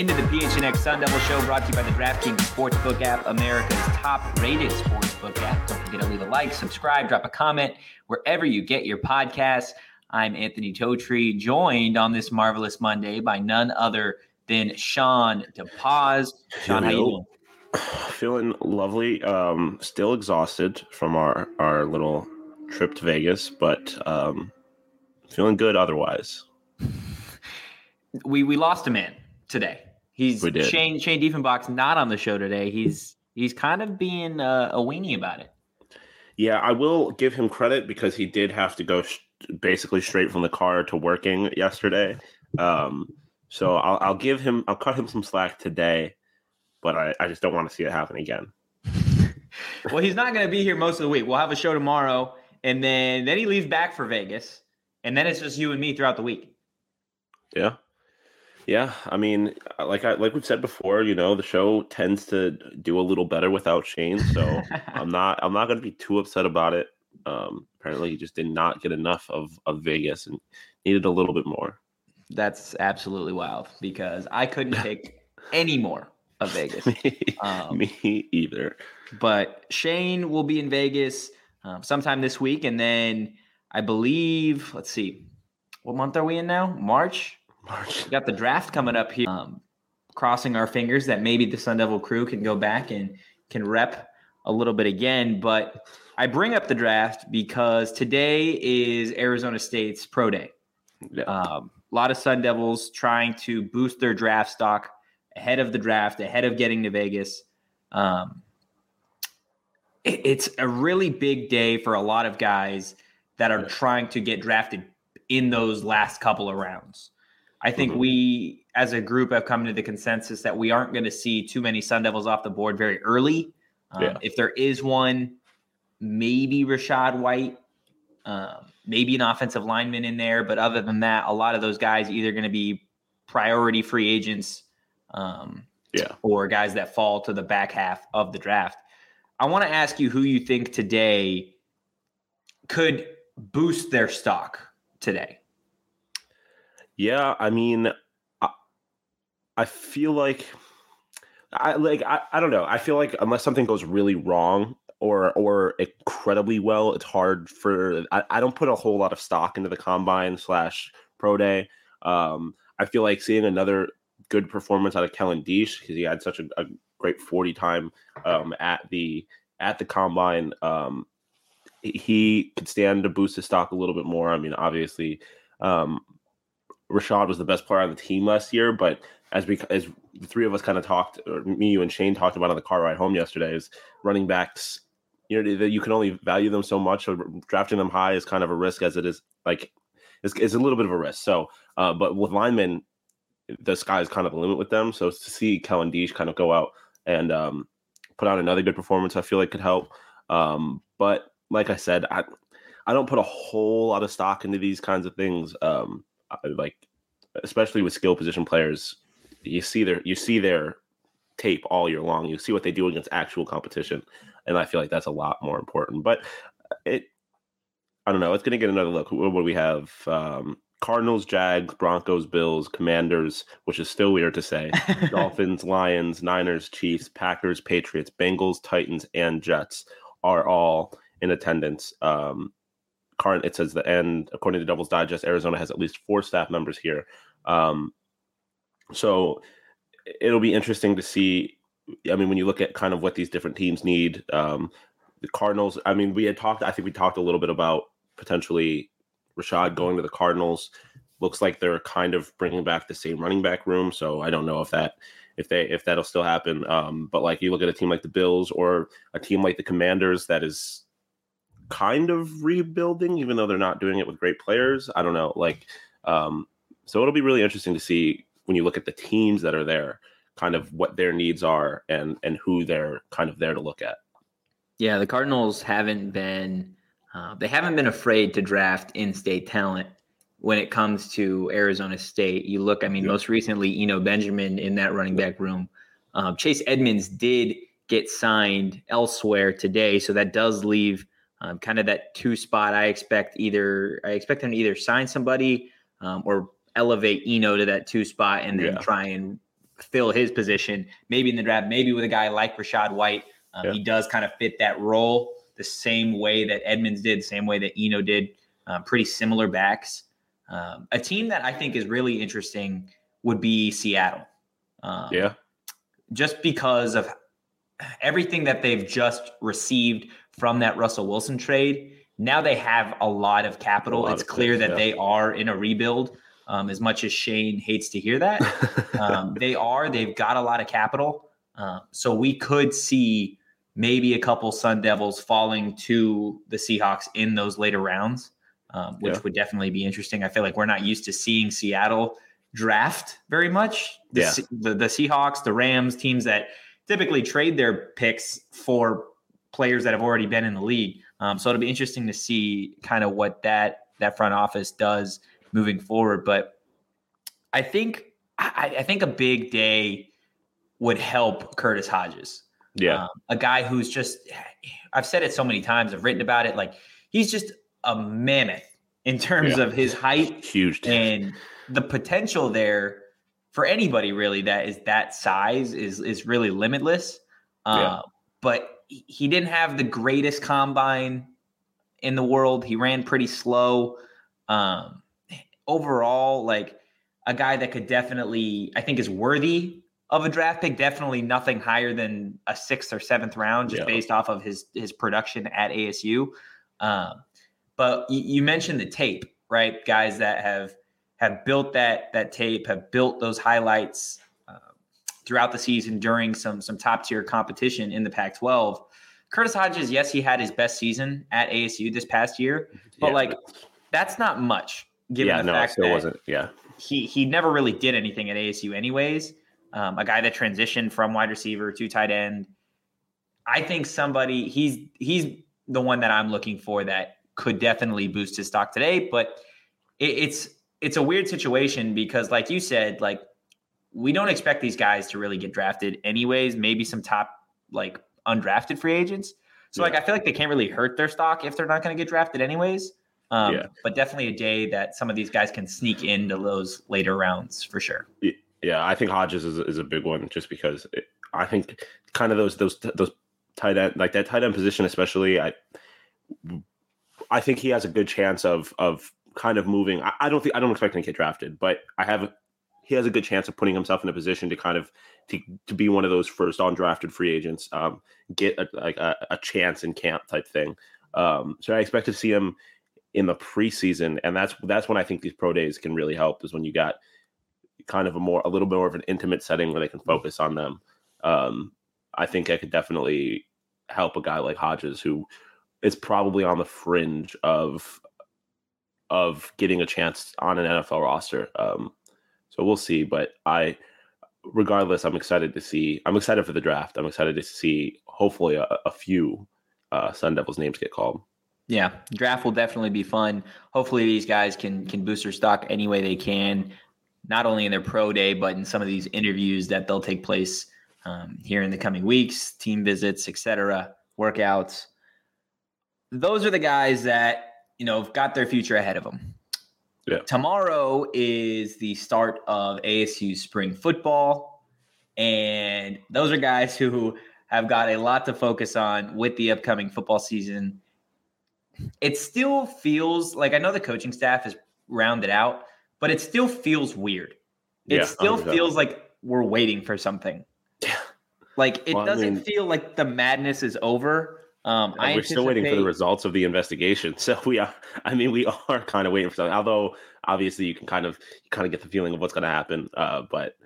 Into the PHNX Sun Devil Show, brought to you by the DraftKings Sportsbook app, America's top-rated sportsbook app. Don't forget to leave a like, subscribe, drop a comment wherever you get your podcasts. I'm Anthony Totri, joined on this marvelous Monday by none other than Shawn DePaz. Shawn, how you doing? Feeling lovely. Um, still exhausted from our our little trip to Vegas, but um, feeling good otherwise. We we lost a man today. He's. Shane Shane Diefenbach's not on the show today. He's he's kind of being uh, a weenie about it. Yeah, I will give him credit because he did have to go sh- basically straight from the car to working yesterday. Um, so I'll, I'll give him, I'll cut him some slack today, but I, I just don't want to see it happen again. Well, he's not going to be here most of the week. We'll have a show tomorrow, and then then he leaves back for Vegas, and then it's just you and me throughout the week. Yeah. Yeah, I mean, like I like we've said before, you know, the show tends to do a little better without Shane, so I'm not I'm not going to be too upset about it. Um, apparently, he just did not get enough of of Vegas and needed a little bit more. That's absolutely wild because I couldn't take any more of Vegas. Um, Me either. but Shane will be in Vegas um, sometime this week, and then I believe, let's see, what month are we in now? March. March. We got the draft coming up here. Um, crossing our fingers that maybe the Sun Devil crew can go back and can rep a little bit again. But I bring up the draft because today is Arizona State's pro day. Yeah. Um, a lot of Sun Devils trying to boost their draft stock ahead of the draft, ahead of getting to Vegas. Um, it- it's a really big day for a lot of guys that are trying to get drafted in those last couple of rounds. I think Mhm. we, as a group, have come to the consensus that we aren't going to see too many Sun Devils off the board very early. Um, Yeah. If there is one, maybe Rachaad White, um, maybe an offensive lineman in there. But other than that, a lot of those guys either going to be priority free agents um, Yeah. or guys that fall to the back half of the draft. I want to ask you who you think today could boost their stock today. Yeah, I mean, I, I feel like I like I, I don't know. I feel like unless something goes really wrong or or incredibly well, it's hard for I, I don't put a whole lot of stock into the combine slash pro day. Um, I feel like seeing another good performance out of Kellen Diesch because he had such a, a great 40 time um, at the at the combine. Um, he could stand to boost his stock a little bit more. I mean, obviously, um, Rachaad was the best player on the team last year, but as we as the three of us kind of talked, or me, you, and Shane talked about on the car ride home yesterday, is running backs. You know that you can only value them so much. So drafting them high is kind of a risk, as it is like it's, it's a little bit of a risk. So, uh, but with linemen, the sky is kind of the limit with them. So to see Kellen Diesch kind of go out and um, put out another good performance, I feel like could help. Um, but like I said, I I don't put a whole lot of stock into these kinds of things. Um, like especially with skill position players, you see their you see their tape all year long. You see what they do against actual competition, and I feel like that's a lot more important. But it, I don't know. It's going to get another look. What do we have? Um, Cardinals, Jags, Broncos, Bills, Commanders, which is still weird to say. Dolphins, Lions, Niners, Chiefs, Packers, Patriots, Bengals, Titans, and Jets are all in attendance. Um, current it says the end according to Devil's Digest, Arizona has at least four staff members here. Um, so it'll be interesting to see. I mean, when you look at kind of what these different teams need, um, the Cardinals. I mean, we had talked. I think we talked a little bit about potentially Rachaad going to the Cardinals. Looks like they're kind of bringing back the same running back room. So I don't know if that if they if that'll still happen. Um, but like you look at a team like the Bills or a team like the Commanders that is kind of rebuilding, even though they're not doing it with great players. I don't know. Like, um, so it'll be really interesting to see when you look at the teams that are there, kind of what their needs are and and who they're kind of there to look at. Yeah, the Cardinals haven't been uh, they haven't been afraid to draft in-state talent when it comes to Arizona State. You look, I mean, most recently, Eno Benjamin in that running back room. Um, Chase Edmonds did get signed elsewhere today, so that does leave um, kind of that two spot. I expect either I expect them to either sign somebody um, or elevate Eno to that two spot and then yeah. try and fill his position, maybe in the draft, maybe with a guy like Rachaad White. Um, yeah. He does kind of fit that role the same way that Edmonds did, same way that Eno did. Um, pretty similar backs. Um, a team that I think is really interesting would be Seattle. Um, yeah. Just because of everything that they've just received from that Russell Wilson trade. Now they have a lot of capital. Lot it's of clear things, that yeah. they are in a rebuild. Um, as much as Shane hates to hear that, um, they are. They've got a lot of capital. Um, so we could see maybe a couple Sun Devils falling to the Seahawks in those later rounds, um, which yeah. would definitely be interesting. I feel like we're not used to seeing Seattle draft very much. The, yeah. the, the Seahawks, the Rams, teams that typically trade their picks for players that have already been in the league. Um, so it'll be interesting to see kind of what that that front office does moving forward. But I think I, I think a big day would help Curtis Hodges. Yeah, um, a guy who's just I've said it so many times. I've written about it. Like he's just a mammoth in terms yeah. of his height, huge, and the potential there for anybody really that is that size is is really limitless. Uh, yeah. But he didn't have the greatest combine in the world. He ran pretty slow. Um, overall, like a guy that could definitely, I think, is worthy of a draft pick. Definitely nothing higher than a sixth or seventh round, just yeah. based off of his his production at ASU. Um, but you, you mentioned the tape, right? Guys that have have built that that tape, have built those highlights throughout the season during some some top tier competition in the Pac-12. Curtis Hodges, yes, he had his best season at ASU this past year, but yeah, like that's not much given yeah, the no, fact that wasn't. Yeah, he he never really did anything at ASU, anyways. Um, a guy that transitioned from wide receiver to tight end. I think somebody he's he's the one that I'm looking for that could definitely boost his stock today. But it, it's it's a weird situation because, like you said, like we don't expect these guys to really get drafted anyways. Maybe some top like undrafted free agents. So yeah. like I feel like they can't really hurt their stock if they're not going to get drafted anyways. Um, yeah. But definitely a day that some of these guys can sneak into those later rounds for sure. Yeah, I think Hodges is, is a big one just because it, I think kind of those those those tight end like that tight end position especially. I I think he has a good chance of of kind of moving. I, I don't think I don't expect him to get drafted, but I have he has a good chance of putting himself in a position to kind of to, to be one of those first undrafted free agents, um, get a, like a, a, chance in camp type thing. Um, so I expect to see him in the preseason, and that's that's when I think these pro days can really help. Is when you got kind of a more a little bit more of an intimate setting where they can focus on them. Um, I think I could definitely help a guy like Hodges who is probably on the fringe of of getting a chance on an NFL roster. Um, so we'll see. But I, regardless, I'm excited to see. I'm excited for the draft. I'm excited to see hopefully a, a few uh, Sun Devils names get called. Yeah, draft will definitely be fun. Hopefully, these guys can can boost their stock any way they can, not only in their pro day, but in some of these interviews that they'll take place um, here in the coming weeks, team visits, etc., workouts. Those are the guys that you know have got their future ahead of them. Yeah. Tomorrow is the start of ASU spring football. And those are guys who have got a lot to focus on with the upcoming football season. it still feels like I know the coaching staff is rounded out, but it still feels weird. It Yeah, still 100%. feels like we're waiting for something. Like it Well, doesn't mean- feel like the madness is over. Um, I we're still waiting for the results of the investigation. So we are. I mean, we are kind of waiting for something. Although obviously, you can kind of you kind of get the feeling of what's going to happen. Uh, but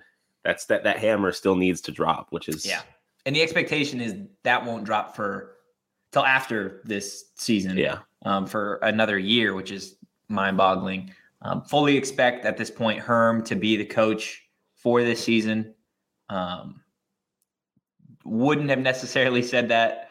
that's that that hammer still needs to drop, which is Yeah. And the expectation is that won't drop for till after this season. yeah. um, for another year, which is mind boggling. Um, fully expect at this point Herm to be the coach for this season. Um, wouldn't have necessarily said that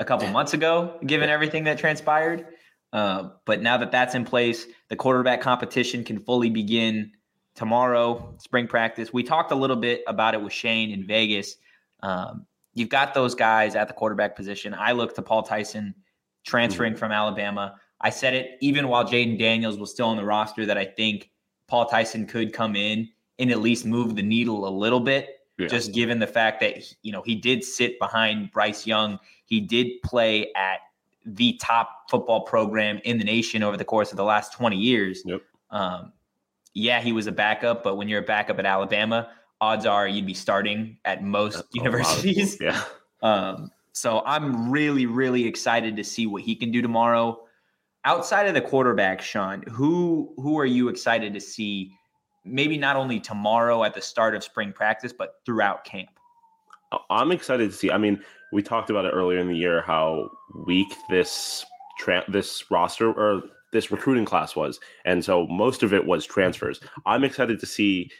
a couple months ago, given everything that transpired. Uh, but now that that's in place, the quarterback competition can fully begin tomorrow, spring practice. We talked a little bit about it with Shane in Vegas. Um, you've got those guys at the quarterback position. I look to Paul Tyson transferring from Alabama. I said it even while Jayden Daniels was still on the roster that I think Paul Tyson could come in and at least move the needle a little bit, Yeah. just given the fact that you know he did sit behind Bryce Young. He did play at the top football program in the nation over the course of the last 20 years. Yep. Um, yeah, he was a backup, but when you're a backup at Alabama, odds are you'd be starting at most of- universities. Yeah. Um, so I'm really, really excited to see what he can do tomorrow. Outside of the quarterback, Shawn, who who are you excited to see? Maybe not only tomorrow at the start of spring practice, but throughout camp. I'm excited to see. I mean, we talked about it earlier in the year how weak this tra- this roster or this recruiting class was, and so most of it was transfers. I'm excited to see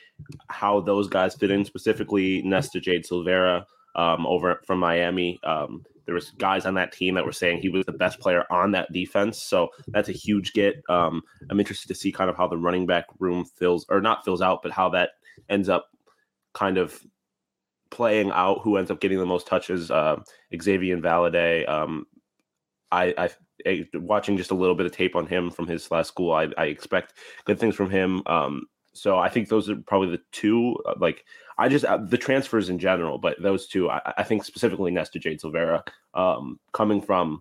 how those guys fit in, specifically Nesta Jade Silvera um, over from Miami. Um, there was guys on that team that were saying he was the best player on that defense, so that's a huge get. Um, I'm interested to see kind of how the running back room fills or not fills out, but how that ends up kind of playing out who ends up getting the most touches. Uh, Xazavian Valladay. Um, I, I, I watching just a little bit of tape on him from his last school. I, I expect good things from him. Um, so I think those are probably the two. uh, Like I just uh, the transfers in general, but those two, I, I think specifically Nesta Jade Silvera, um, coming from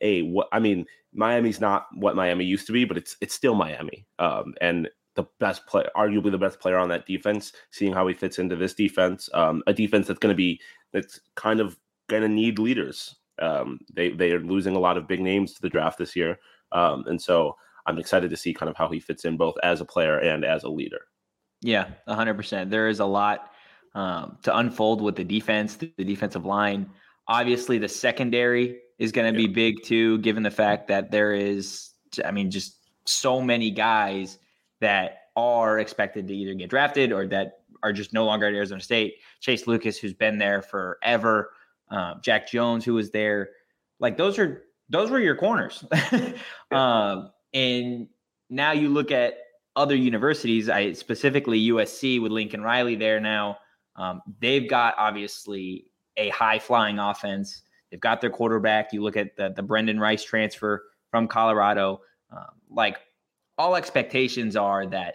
a what I mean, Miami's not what Miami used to be, but it's it's still Miami. Um, and the best player, arguably the best player on that defense, seeing how he fits into this defense, um, a defense that's going to be that's kind of going to need leaders. Um, they they are losing a lot of big names to the draft this year, um, and so I'm excited to see kind of how he fits in both as a player and as a leader. Yeah, 100%. There is a lot um, to unfold with the defense, the, the defensive line. Obviously, the secondary is going to be big too, given the fact that there is, I mean, just so many guys that are expected to either get drafted or that are just no longer at Arizona State. Chase Lucas, who's been there forever, uh, Jack Jones, who was there. Like those are those were your corners. um, and now you look at other universities, I specifically USC with Lincoln Riley there now. Um, they've got obviously a high flying offense. They've got their quarterback. You look at the the Brenden Rice transfer from Colorado. Um, like all expectations are that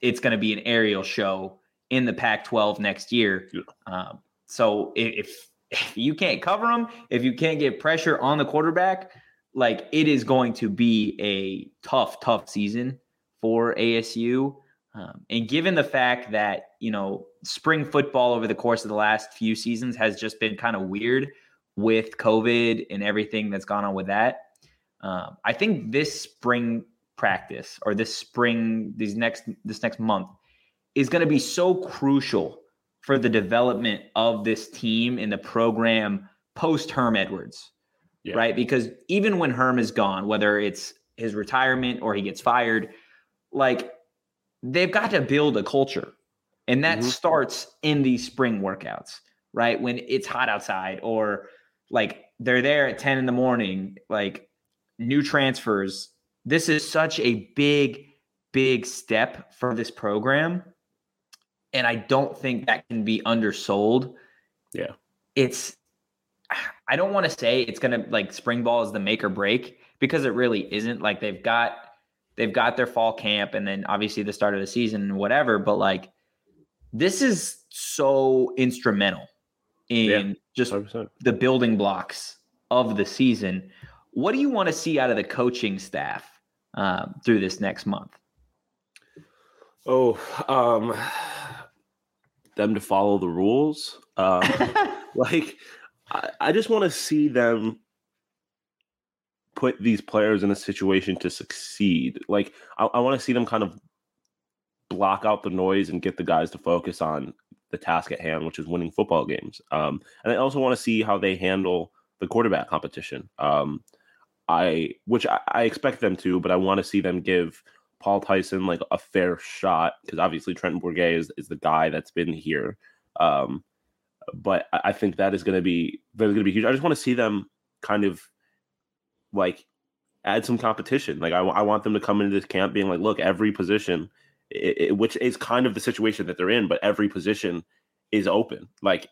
it's going to be an aerial show in the Pac-12 next year. Yeah. Um, so if if you can't cover them, if you can't get pressure on the quarterback, like it is going to be a tough, tough season for ASU. Um, and given the fact that, you know, spring football over the course of the last few seasons has just been kind of weird with COVID and everything that's gone on with that, um, I think this spring practice or this spring, these next, this next month is going to be so crucial for the development of this team in the program post Herm Edwards Yeah. right? Because even when Herm is gone, whether it's his retirement or he gets fired, like they've got to build a culture. And that Mhm. starts in these spring workouts, right? When it's hot outside or like they're there at 10 in the morning, like new transfers. This is such a big, big step for this program. And I don't think that can be undersold. Yeah. It's I don't want to say it's gonna like spring ball is the make or break because it really isn't. Like they've got they've got their fall camp and then obviously the start of the season and whatever. But like this is so instrumental in Yeah. just 100%. the building blocks of the season. What do you want to see out of the coaching staff um, through this next month? Oh, um, them to follow the rules. Um, like, I, I just want to see them put these players in a situation to succeed. Like, I, I want to see them kind of block out the noise and get the guys to focus on the task at hand, which is winning football games. Um, and I also want to see how they handle the quarterback competition. Um, I, which I, I expect them to, but I want to see them give Paul Tyson like a fair shot because obviously Trent Bourguet is, is the guy that's been here. Um, but I, I think that is going to be that is going to be huge. I just want to see them kind of like add some competition. Like I, I want them to come into this camp being like, look, every position, it, it, which is kind of the situation that they're in, but every position is open. Like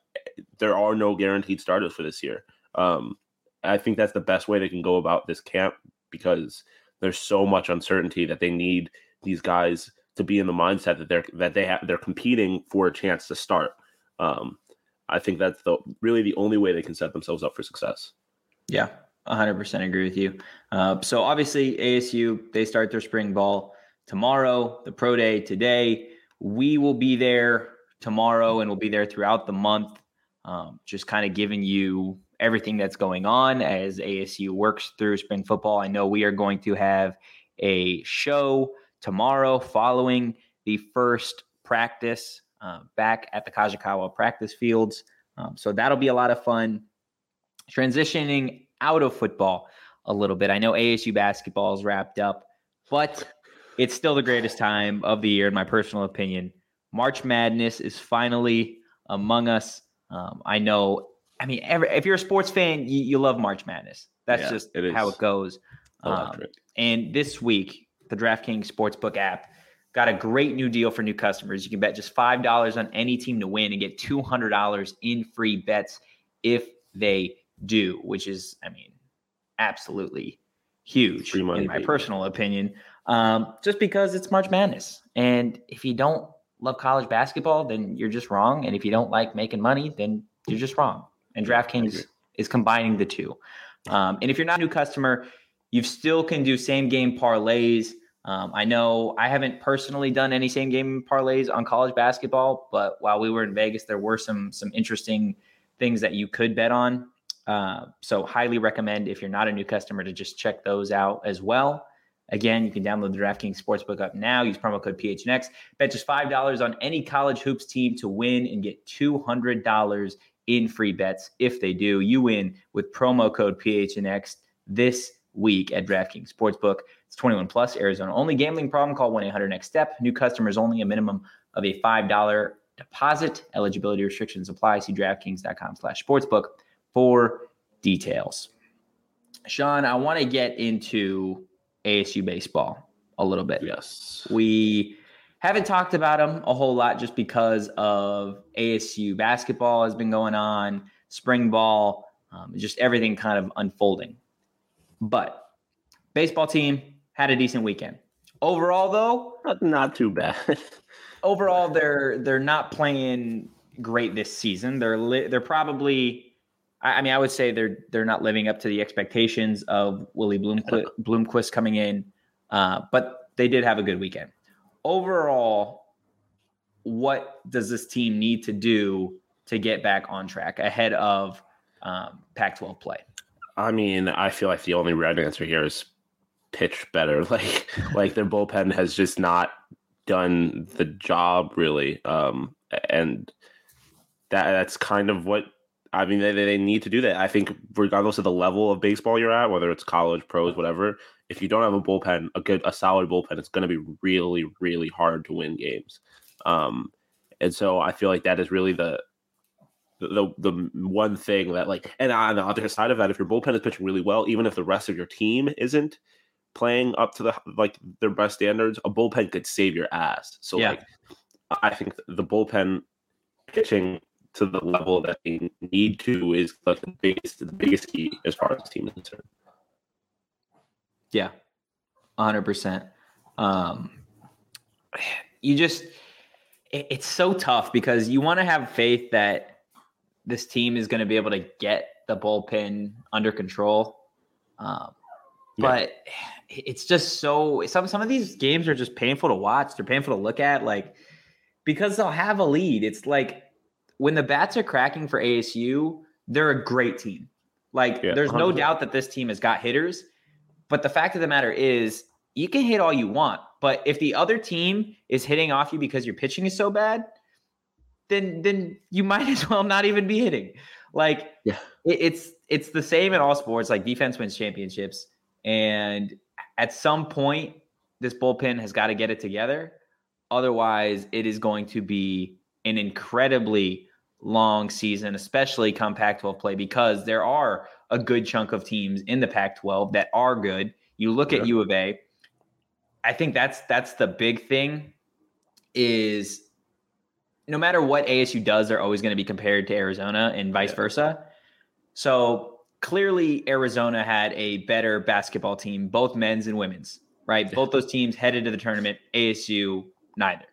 there are no guaranteed starters for this year. Um, I think that's the best way they can go about this camp because there's so much uncertainty that they need these guys to be in the mindset that they're that they have they're competing for a chance to start. Um, I think that's the really the only way they can set themselves up for success. Yeah, 100% agree with you. Uh, so obviously ASU they start their spring ball tomorrow, the pro day today. We will be there tomorrow and we'll be there throughout the month, um, just kind of giving you everything that's going on as ASU works through spring football. I know we are going to have a show tomorrow following the first practice uh, back at the Kajikawa practice fields. Um, so that'll be a lot of fun. Transitioning out of football a little bit. I know ASU basketball is wrapped up, but it's still the greatest time of the year, in my personal opinion. March Madness is finally among us. Um, I know I mean, every, if you're a sports fan, you, you love March Madness. That's yeah, just it how it goes. Um, and this week, the DraftKings Sportsbook app got a great new deal for new customers. You can bet just $5 on any team to win and get $200 in free bets if they do, which is, I mean, absolutely huge in my baby. personal opinion. Um, just because it's March Madness. And if you don't love college basketball, then you're just wrong. And if you don't like making money, then you're just wrong and DraftKings is combining the two. Um, and if you're not a new customer, you still can do same game parlays. Um, I know I haven't personally done any same game parlays on college basketball, but while we were in Vegas, there were some some interesting things that you could bet on. Uh, so highly recommend if you're not a new customer to just check those out as well. Again, you can download the DraftKings Sportsbook app now. Use promo code PHNX. Bet just $5 on any college hoops team to win and get $200 in free bets. If they do, you win with promo code PHNX this week at DraftKings Sportsbook. It's 21 plus, Arizona only. Gambling problem? Call 1 800 Next Step. New customers only. A minimum of a $5 deposit. Eligibility restrictions apply. See DraftKings.com/sportsbook for details. Shawn, I want to get into ASU baseball a little bit. Yes, we haven't talked about them a whole lot just because of ASU basketball has been going on, spring ball, um, just everything kind of unfolding. But baseball team had a decent weekend. Overall, though, not, not too bad. overall, they're they're not playing great this season. They're li- they're probably, I, I, mean, I would say they're they're not living up to the expectations of Willie Bloomquist, Bloomquist coming in, uh, but they did have a good weekend overall, what does this team need to do to get back on track ahead of um, Pac 12 play? I mean, I feel like the only right answer here is pitch better. Like, like their bullpen has just not done the job really, um, and that that's kind of what I mean. They they need to do that. I think regardless of the level of baseball you're at, whether it's college, pros, whatever, if you don't have a bullpen, a good, a solid bullpen, it's going to be really, really hard to win games. Um, and so I feel like that is really the, the the one thing that like, and on the other side of that, if your bullpen is pitching really well, even if the rest of your team isn't playing up to the like their best standards, a bullpen could save your ass. So yeah. like, I think the bullpen pitching to the level that they need to is like the biggest the biggest key as far as the team is concerned. Yeah, hundred percent. Um, you just it, it's so tough because you want to have faith that this team is going to be able to get the bullpen under control. Um, but it's just so some some of these games are just painful to watch. They're painful to look at, like because they'll have a lead. It's like when the bats are cracking for ASU, they're a great team. Like Yeah, there's no 100%. doubt that this team has got hitters, but the fact of the matter is you can hit all you want, but if the other team is hitting off you because your pitching is so bad, then then you might as well not even be hitting. Like Yeah. it, it's it's the same in all sports. Like defense wins championships, and at some point, this bullpen has got to get it together. Otherwise, it is going to be an incredibly long season, especially come Pac-12 play, because there are a good chunk of teams in the Pac-12 that are good. You look at U of A. I think that's that's the big thing. Is no matter what ASU does, they're always going to be compared to Arizona and vice Yeah. versa. So clearly, Arizona had a better basketball team, both men's and women's, right? Yeah. Both those teams headed to the tournament. ASU, neither.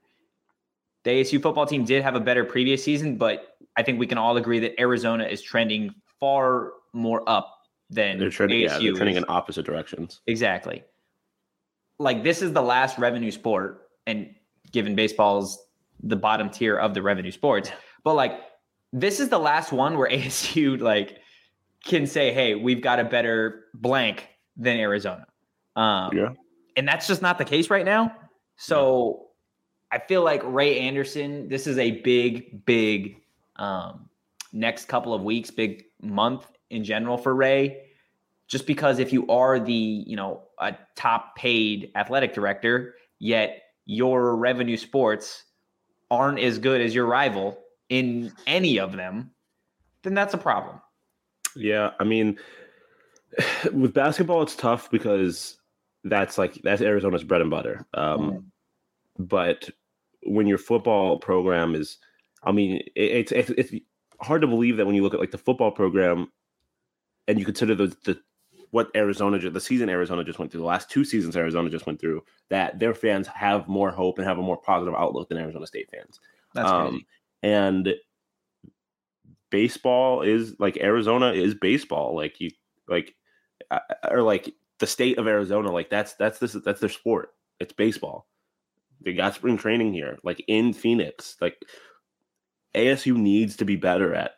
The ASU football team did have a better previous season, but I think we can all agree that Arizona is trending far more up than They're trending, yeah, ASU they're trending in opposite directions. Exactly. Like this is the last revenue sport, and given baseball's the bottom tier of the revenue sports, but like this is the last one where ASU like can say, "Hey, we've got a better blank than Arizona," um, Yeah. and that's just not the case right now. So I feel like Ray Anderson, this is a big, big um, next couple of weeks, big month in general for Ray. Just because if you are the, you know, a top paid athletic director, yet your revenue sports aren't as good as your rival in any of them, then that's a problem. Yeah, I mean, with basketball, it's tough because that's like that's Arizona's bread and butter. Um, But when your football program is, I mean, it, it's it's it's hard to believe that when you look at like the football program, and you consider the the what Arizona the season Arizona just went through, the last two seasons Arizona just went through, that their fans have more hope and have a more positive outlook than Arizona State fans. That's Um, crazy. and baseball is like Arizona is baseball. Like you, like, uh, or like the state of Arizona. Like that's that's this that's their sport. It's baseball. They got spring training here, like in Phoenix. Like ASU needs to be better at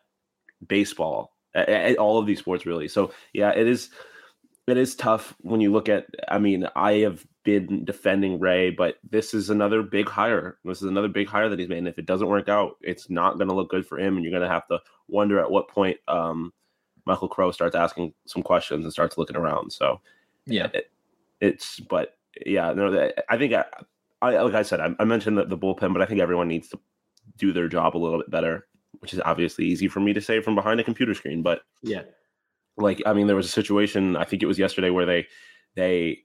baseball, at, all of these sports, really. So yeah, it is. It is tough when you look at. I mean, I have been defending Ray, but this is another big hire. This is another big hire that he's made. And if it doesn't work out, it's not going to look good for him. And you're going to have to wonder at what point um, Michael Crow starts asking some questions and starts looking around. So Yeah. it, it's, but yeah, no, I think I, I like I said, I, I mentioned the, the bullpen, but I think everyone needs to do their job a little bit better, which is obviously easy for me to say from behind a computer screen. But Yeah. like I mean, there was a situation I think it was yesterday where they they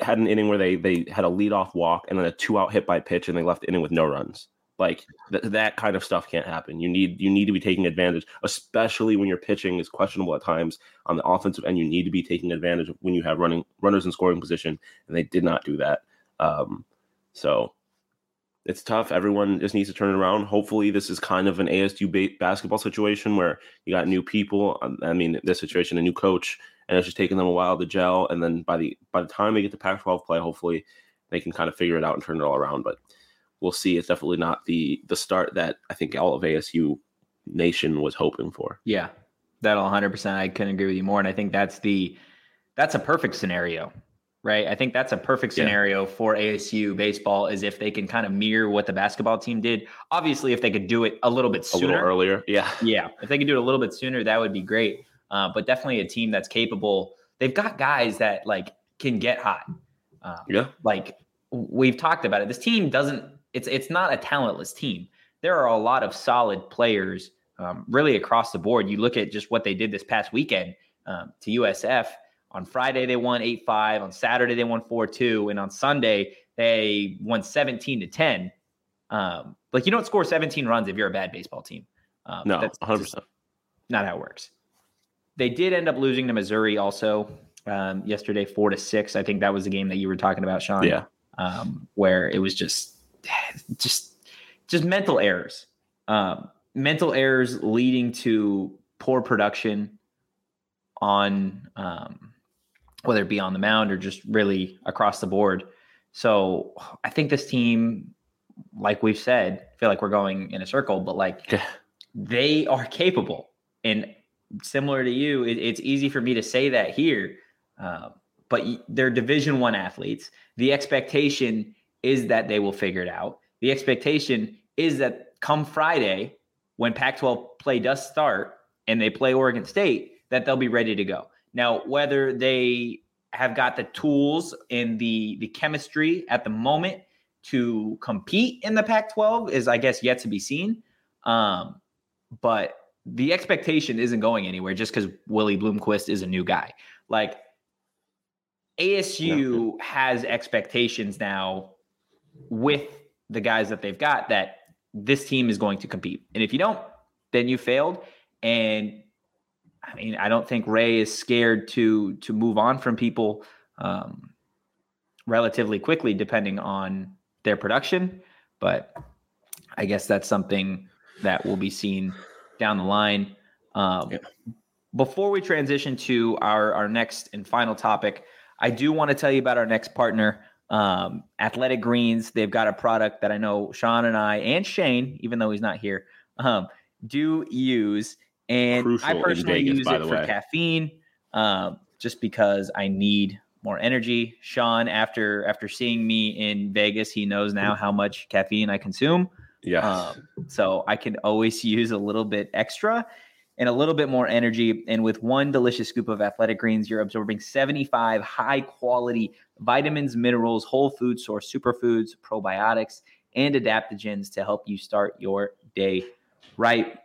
had an inning where they they had a lead off walk and then a two out hit by pitch and they left the inning with no runs. Like th- that kind of stuff can't happen. You need you need to be taking advantage, especially when your pitching is questionable at times on the offensive end. You need to be taking advantage of when you have running runners in scoring position, and they did not do that. Um, so it's tough. Everyone just needs to turn it around. Hopefully, this is kind of an ASU ba- basketball situation where you got new people. um, I mean, this situation, a new coach, and it's just taking them a while to gel. And then by the by the time they get to Pac-12 play, hopefully they can kind of figure it out and turn it all around. But we'll see. It's definitely not the the start that I think all of ASU nation was hoping for. Yeah, that'll 100%. I couldn't agree with you more. And I think that's the, that's a perfect scenario, right? I think that's a perfect Yeah. scenario for ASU baseball is if they can kind of mirror what the basketball team did. Obviously, if they could do it a little bit sooner, A little earlier, yeah, Yeah, if they could do it a little bit sooner, that would be great. Uh, but definitely a team that's capable. They've got guys that like can get hot. Um, yeah, like we've talked about it. This team doesn't. It's it's not a talentless team. There are a lot of solid players, um, really across the board. You look at just what they did this past weekend um, to USF. On Friday they won eight five. On Saturday they won four two, and on Sunday they won seventeen to ten. Um, like you don't score seventeen runs if you're a bad baseball team. Um, no, that's 100%. not how it works. They did end up losing to Missouri also um, yesterday, four to six. I think that was the game that you were talking about, Shawn. Yeah, um, where it was just, just, just mental errors, um, mental errors leading to poor production on um, whether it be on the mound or just really across the board. So I think this team, like we've said, feel like we're going in a circle, but like they are capable. And similar to you, it, it's easy for me to say that here. Uh, but they're Division One athletes. The expectation is that they will figure it out. The expectation is that come Friday, when Pac-12 play does start and they play Oregon State, that they'll be ready to go. Now, whether they have got the tools and the the chemistry at the moment to compete in the Pac-12 is, I guess, yet to be seen. Um, but the expectation isn't going anywhere just because Willie Bloomquist is a new guy. Like ASU yeah. has expectations now with the guys that they've got that this team is going to compete. And if you don't, then you failed. And I mean, I don't think Ray is scared to to move on from people um, relatively quickly, depending on their production. But I guess that's something that will be seen down the line. Um, yeah. Before we transition to our our next and final topic, I do want to tell you about our next partner, um, Athletic Greens. They've got a product that I know Shawn and I and Shane, even though he's not here, um, do use. And Crucial I personally Vegas, use it for way. caffeine, um, just because I need more energy. Shawn, after after seeing me in Vegas, he knows now how much caffeine I consume. Yeah. Um, so I can always use a little bit extra and a little bit more energy. And with one delicious scoop of athletic greens, you're absorbing 75 high quality vitamins, minerals, whole food source superfoods, probiotics, and adaptogens to help you start your day right.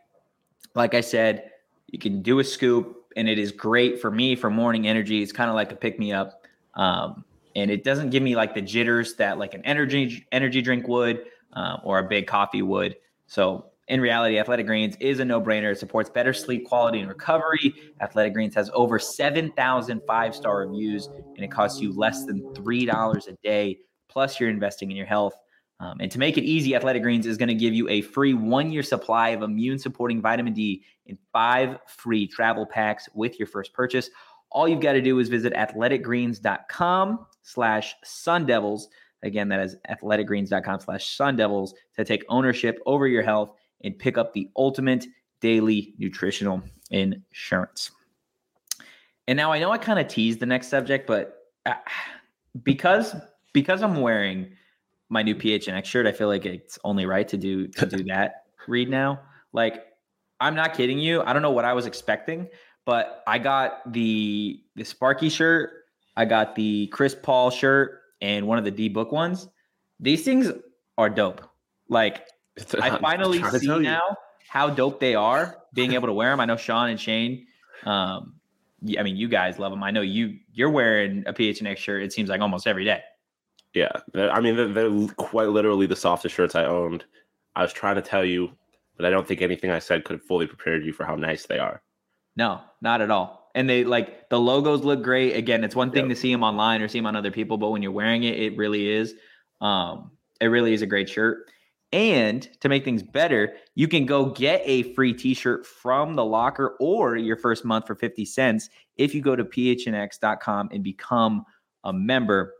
Like I said, you can do a scoop, and it is great for me for morning energy. It's kind of like a pick me up. Um, and it doesn't give me like the jitters that like an energy energy drink would uh, or a big coffee would. So in reality, Athletic Greens is a no-brainer. It supports better sleep quality and recovery. Athletic Greens has over 7,000 five-star reviews, and it costs you less than $3 a day. Plus, you're investing in your health. Um, and to make it easy, Athletic Greens is going to give you a free one-year supply of immune-supporting vitamin D in five free travel packs with your first purchase. All you've got to do is visit athleticgreens.com slash sundevils. Again, that is athleticgreens.com slash sundevils to take ownership over your health and pick up the ultimate daily nutritional insurance. And now I know I kind of teased the next subject, but uh, because because I'm wearing my new PHNX shirt, I feel like it's only right to do to do that read now. Like I'm not kidding you. I don't know what I was expecting, but I got the the Sparky shirt, I got the Chris Paul shirt, and one of the D book ones. These things are dope. Like I finally see now how dope they are being able to wear them. I know Shawn and Shane. Um, I mean, you guys love them. I know you you're wearing a PHNX shirt. It seems like almost every day. Yeah, I mean they're, they're quite literally the softest shirts I owned. I was trying to tell you, but I don't think anything I said could have fully prepared you for how nice they are. No, not at all. And they like the logos look great. Again, it's one thing yep. to see them online or see them on other people, but when you're wearing it, it really is. Um, it really is a great shirt. And to make things better, you can go get a free t-shirt from the locker or your first month for 50 cents if you go to phnx.com and become a member.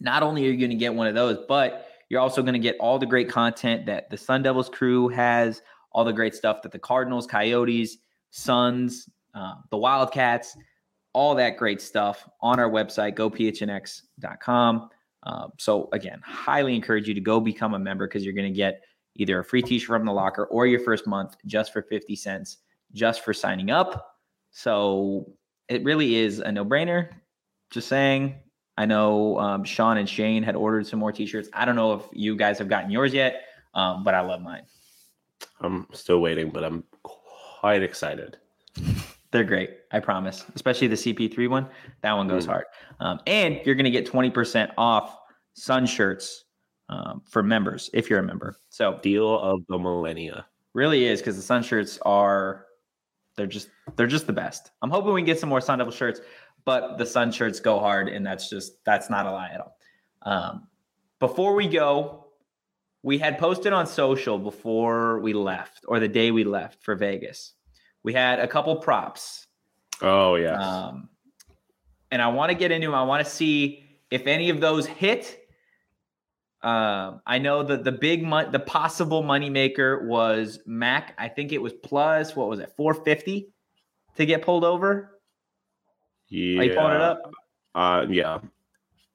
Not only are you going to get one of those, but you're also going to get all the great content that the Sun Devils crew has, all the great stuff that the Cardinals, Coyotes, Suns, uh, the Wildcats, all that great stuff on our website, gophnx.com. Um, so again, highly encourage you to go become a member because you're going to get either a free t-shirt from the locker or your first month just for 50 cents just for signing up. So it really is a no-brainer. Just saying. I know um, Shawn and Shane had ordered some more t-shirts. I don't know if you guys have gotten yours yet, um, but I love mine. I'm still waiting, but I'm quite excited. They're great, I promise. Especially the CP3 one. That one goes mm. hard. Um, and you're going to get 20% off Sun shirts um, for members if you're a member. So deal of the millennia. Really is because the Sun shirts are they're just they're just the best. I'm hoping we can get some more Sun Devil shirts, but the Sun shirts go hard, and that's just that's not a lie at all. Um, before we go, we had posted on social before we left, or the day we left for Vegas we had a couple props. Oh yeah. Um, and I want to get into. 'em. I want to see if any of those hit. Um, I know that the big mon- the possible moneymaker was Mac. I think it was plus what was it, four fifty, to get pulled over. Yeah. Are you pulling it up? Uh, yeah.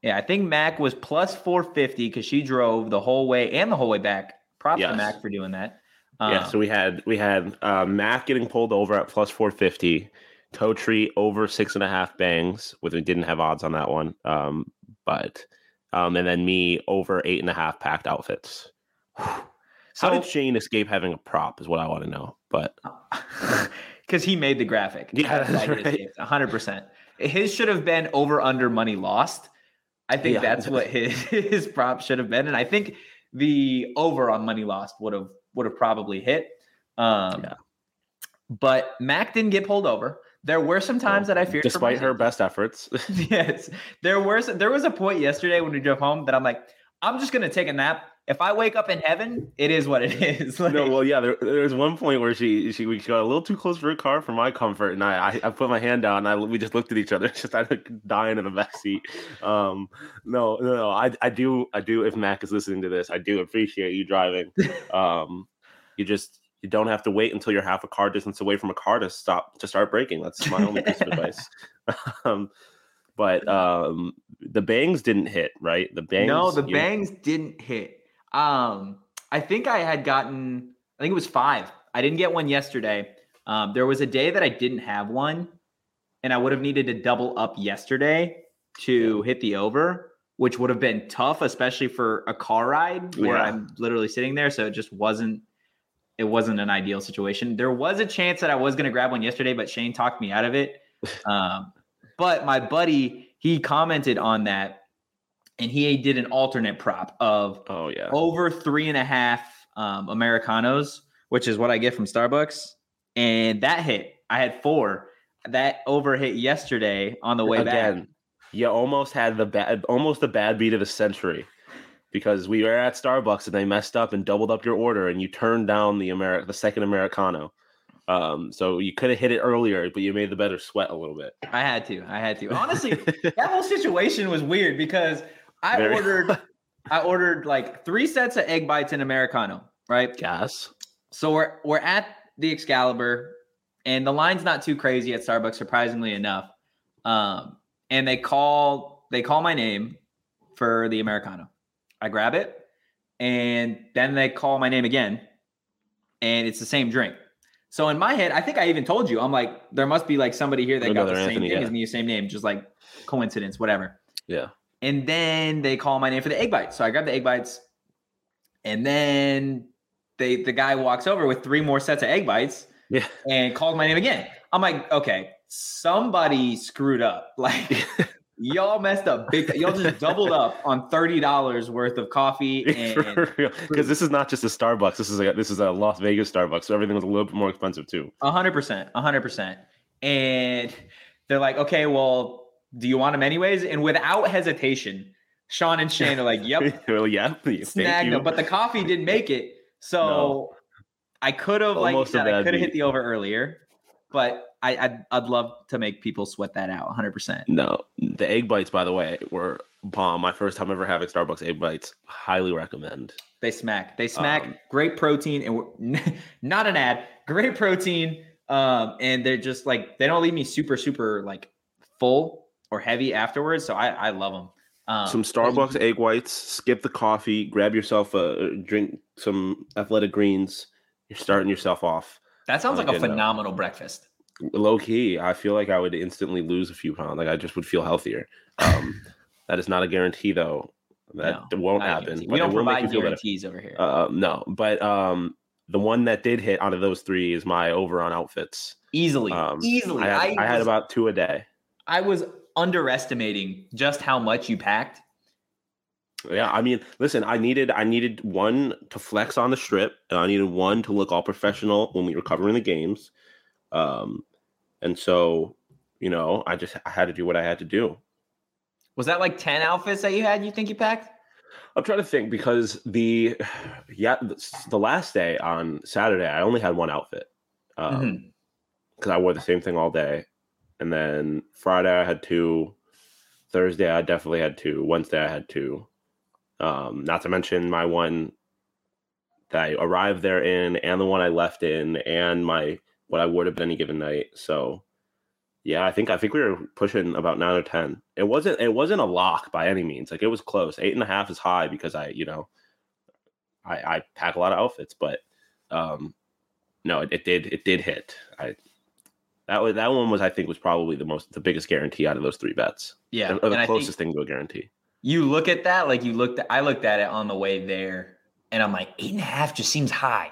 Yeah, I think Mac was plus four fifty because she drove the whole way and the whole way back. Props to Mac for doing that. yeah. Um, So we had we had uh, Mac getting pulled over at plus four fifty. Totri over six and a half bangs, with we didn't have odds on that one. Um, but um, and then me over eight and a half packed outfits. How so did Shane escape having a prop? Is what I want to know. But because he made the graphic. Yeah, that's right. hundred percent. His should have been over under money lost. I think Yeah. that's what his his prop should have been, and I think the over on money lost would have would have probably hit. Um, Yeah. But Mac didn't get pulled over. There were some times that I feared, despite her best efforts. yes, there was there was a point yesterday when we drove home that I'm like, I'm just gonna take a nap. If I wake up in heaven, it is what it is. Like, no, well, yeah. There, there was one point where she she we got a little too close for her car for my comfort, and I I, I put my hand down, and I we just looked at each other, just started dying in the back seat. Um, no, no, no. I I do I do. If Mac is listening to this, I do appreciate you driving. Um, you just you don't have to wait until you're half a car distance away from a car to stop to start braking. That's my only piece of advice. Um, but um, the bangs didn't hit, right? The bangs. no, the you- bangs didn't hit. Um, I think I had gotten, I think it was five. I didn't get one yesterday. Um, there was a day that I didn't have one, and I would have needed to double up yesterday to hit the over, which would have been tough, especially for a car ride where Yeah. I'm literally sitting there. So it just wasn't. It wasn't an ideal situation. There was a chance that I was going to grab one yesterday, but Shane talked me out of it. Um, but my buddy, he commented on that and he did an alternate prop of Oh yeah. over three and a half um, Americanos, which is what I get from Starbucks. And that hit. I had four. That over hit yesterday on the way Again, back. you almost had the bad, almost the bad beat of the century, because we were at Starbucks and they messed up and doubled up your order, and you turned down the Ameri- the second Americano. Um, so you could have hit it earlier, but you made the better sweat a little bit. I had to. I had to. Honestly, that whole situation was weird because I Very- ordered I ordered like three sets of egg bites in Americano, right? Gas. So we're we're at the Excalibur, and the line's not too crazy at Starbucks, surprisingly enough. Um, and they call they call my name for the Americano. I grab it, and then they call my name again, and it's the same drink. So in my head, I think I even told you, I'm like, there must be like somebody here that got the Another same thing yeah. as me, same name, just like coincidence, whatever. Yeah. And then they call my name for the egg bites. So I grab the egg bites. And then they the guy walks over with three more sets of egg bites Yeah. and called my name again. I'm like, okay, somebody screwed up. Like y'all messed up big y'all just doubled up on $30 worth of coffee Because this is not just a Starbucks. This is a this is a Las Vegas Starbucks. So everything was a little bit more expensive too. A hundred percent, a hundred percent. And they're like, okay, well, do you want them anyways? And without hesitation, Shawn and Shane are like, yep, well, yeah. Snagged you. But the coffee didn't make it. So No. I could have, like you said, I could have hit the over earlier. But I, I'd, I'd love to make people sweat that out 100%. No, the egg bites, by the way, were bomb. My first time ever having Starbucks egg bites. Highly recommend. They smack. They smack. Um, great protein. And not an ad. Great protein. Um, and they're just like, they don't leave me super, super like full or heavy afterwards. So I, I love them. Um, some Starbucks egg whites. Skip the coffee. Grab yourself a drink. Some athletic greens. You're starting yourself off. That sounds like a good note. phenomenal breakfast. Low key, I feel like I would instantly lose a few pounds. Like I just would feel healthier. Um, that is not a guarantee, though. That No, won't happen. We don't provide guarantees over here. Uh, no, but um, the one that did hit out of those three is my over on outfits. easily, Um, easily. I had, I had was- about two a day. I was underestimating just how much you packed. Yeah, I mean, listen, I needed I needed one to flex on the strip, and I needed one to look all professional when we were covering the games. Um, and so, you know, I just I had to do what I had to do. Was that like 10 outfits that you had you think you packed? I'm trying to think because the yeah the, last day on Saturday I only had one outfit because Mhm. I wore the same thing all day, and then Friday I had two. Thursday I definitely had two. Wednesday I had two. Um, not to mention my one that I arrived there in, and the one I left in, and my what I would have been any given night. So yeah, I think I think we were pushing about nine or ten. It wasn't it wasn't a lock by any means. Like it was close. Eight and a half is high because I, you know, I, I pack a lot of outfits, but um no, it, it did it did hit. I that was that one was I think was probably the most the biggest guarantee out of those three bets. Yeah, or the and closest thing to a guarantee. You look at that like you looked. At, I looked at it on the way there, and I'm like, eight and a half just seems high.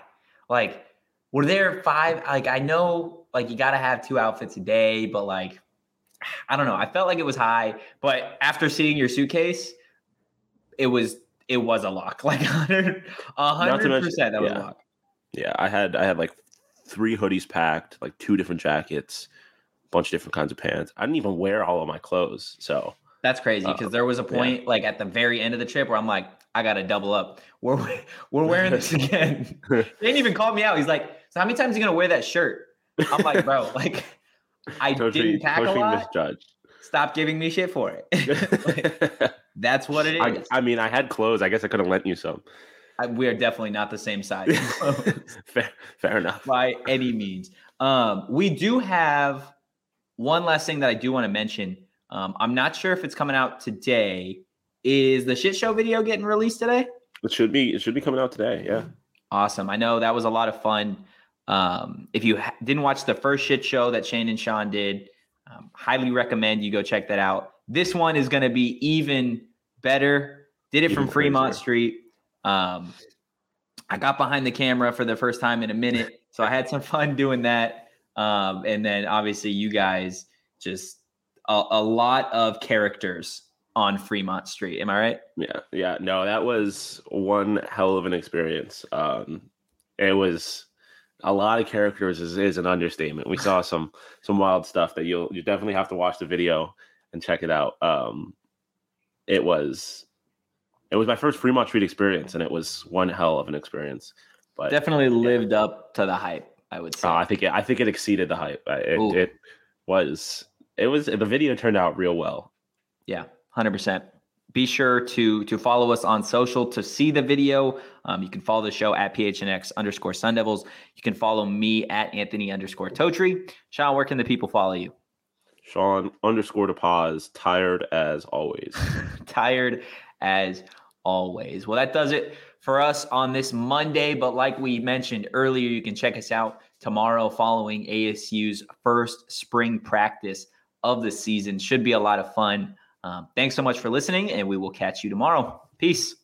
Like, were there five? Like, I know, like you got to have two outfits a day, but like, I don't know. I felt like it was high, but after seeing your suitcase, it was it was a lock. Like, hundred, hundred percent, that was yeah. a lock. Yeah, I had I had like three hoodies packed, like two different jackets, a bunch of different kinds of pants. I didn't even wear all of my clothes, so That's crazy because Uh, there was a yeah. point like at the very end of the trip where I'm like, I gotta double up. We're we're wearing this again. They didn't even call me out. He's like, so how many times are you gonna wear that shirt? I'm like, bro, like I Coach didn't pack a coach me lot. misjudged. Stop giving me shit for it. Like, that's what it is. I. I mean, I had clothes. I guess I could have lent you some. I, we are definitely not the same size fair, fair enough. by any means. Um, we do have one last thing that I do want to mention. Um, I'm not sure if it's coming out today. Is the shit show video getting released today? It should be. It should be coming out today. Yeah. Awesome. I know that was a lot of fun. Um, if you ha- didn't watch the first shit show that Shane and Shawn did, um, highly recommend you go check that out. This one is going to be even better. Did it Even from Fremont crazier. Street. Um, I got behind the camera for the first time in a minute, so I had some fun doing that. Um, and then obviously you guys just a, a lot of characters on Fremont Street. Am I right? Yeah, yeah. No, that was one hell of an experience. Um, it was a lot of characters is, is an understatement. We saw some some wild stuff that you'll you definitely have to watch the video and check it out. Um, it was it was my first Fremont Street experience, and it was one hell of an experience. But Definitely lived up to the hype. I would say. uh, I think it, I think it exceeded the hype. It, Ooh. it was it was the video turned out real well. Yeah, hundred percent. Be sure to to follow us on social to see the video. Um, you can follow the show at phnx underscore Sun Devils. You can follow me at Anthony underscore Totri. Shawn, where can the people follow you? Shawn underscore to pause, tired as always. Tired as always. Well, that does it for us on this Monday. But like we mentioned earlier, you can check us out tomorrow following ASU's first spring practice of the season. Should be a lot of fun. Um, thanks so much for listening, and we will catch you tomorrow. Peace.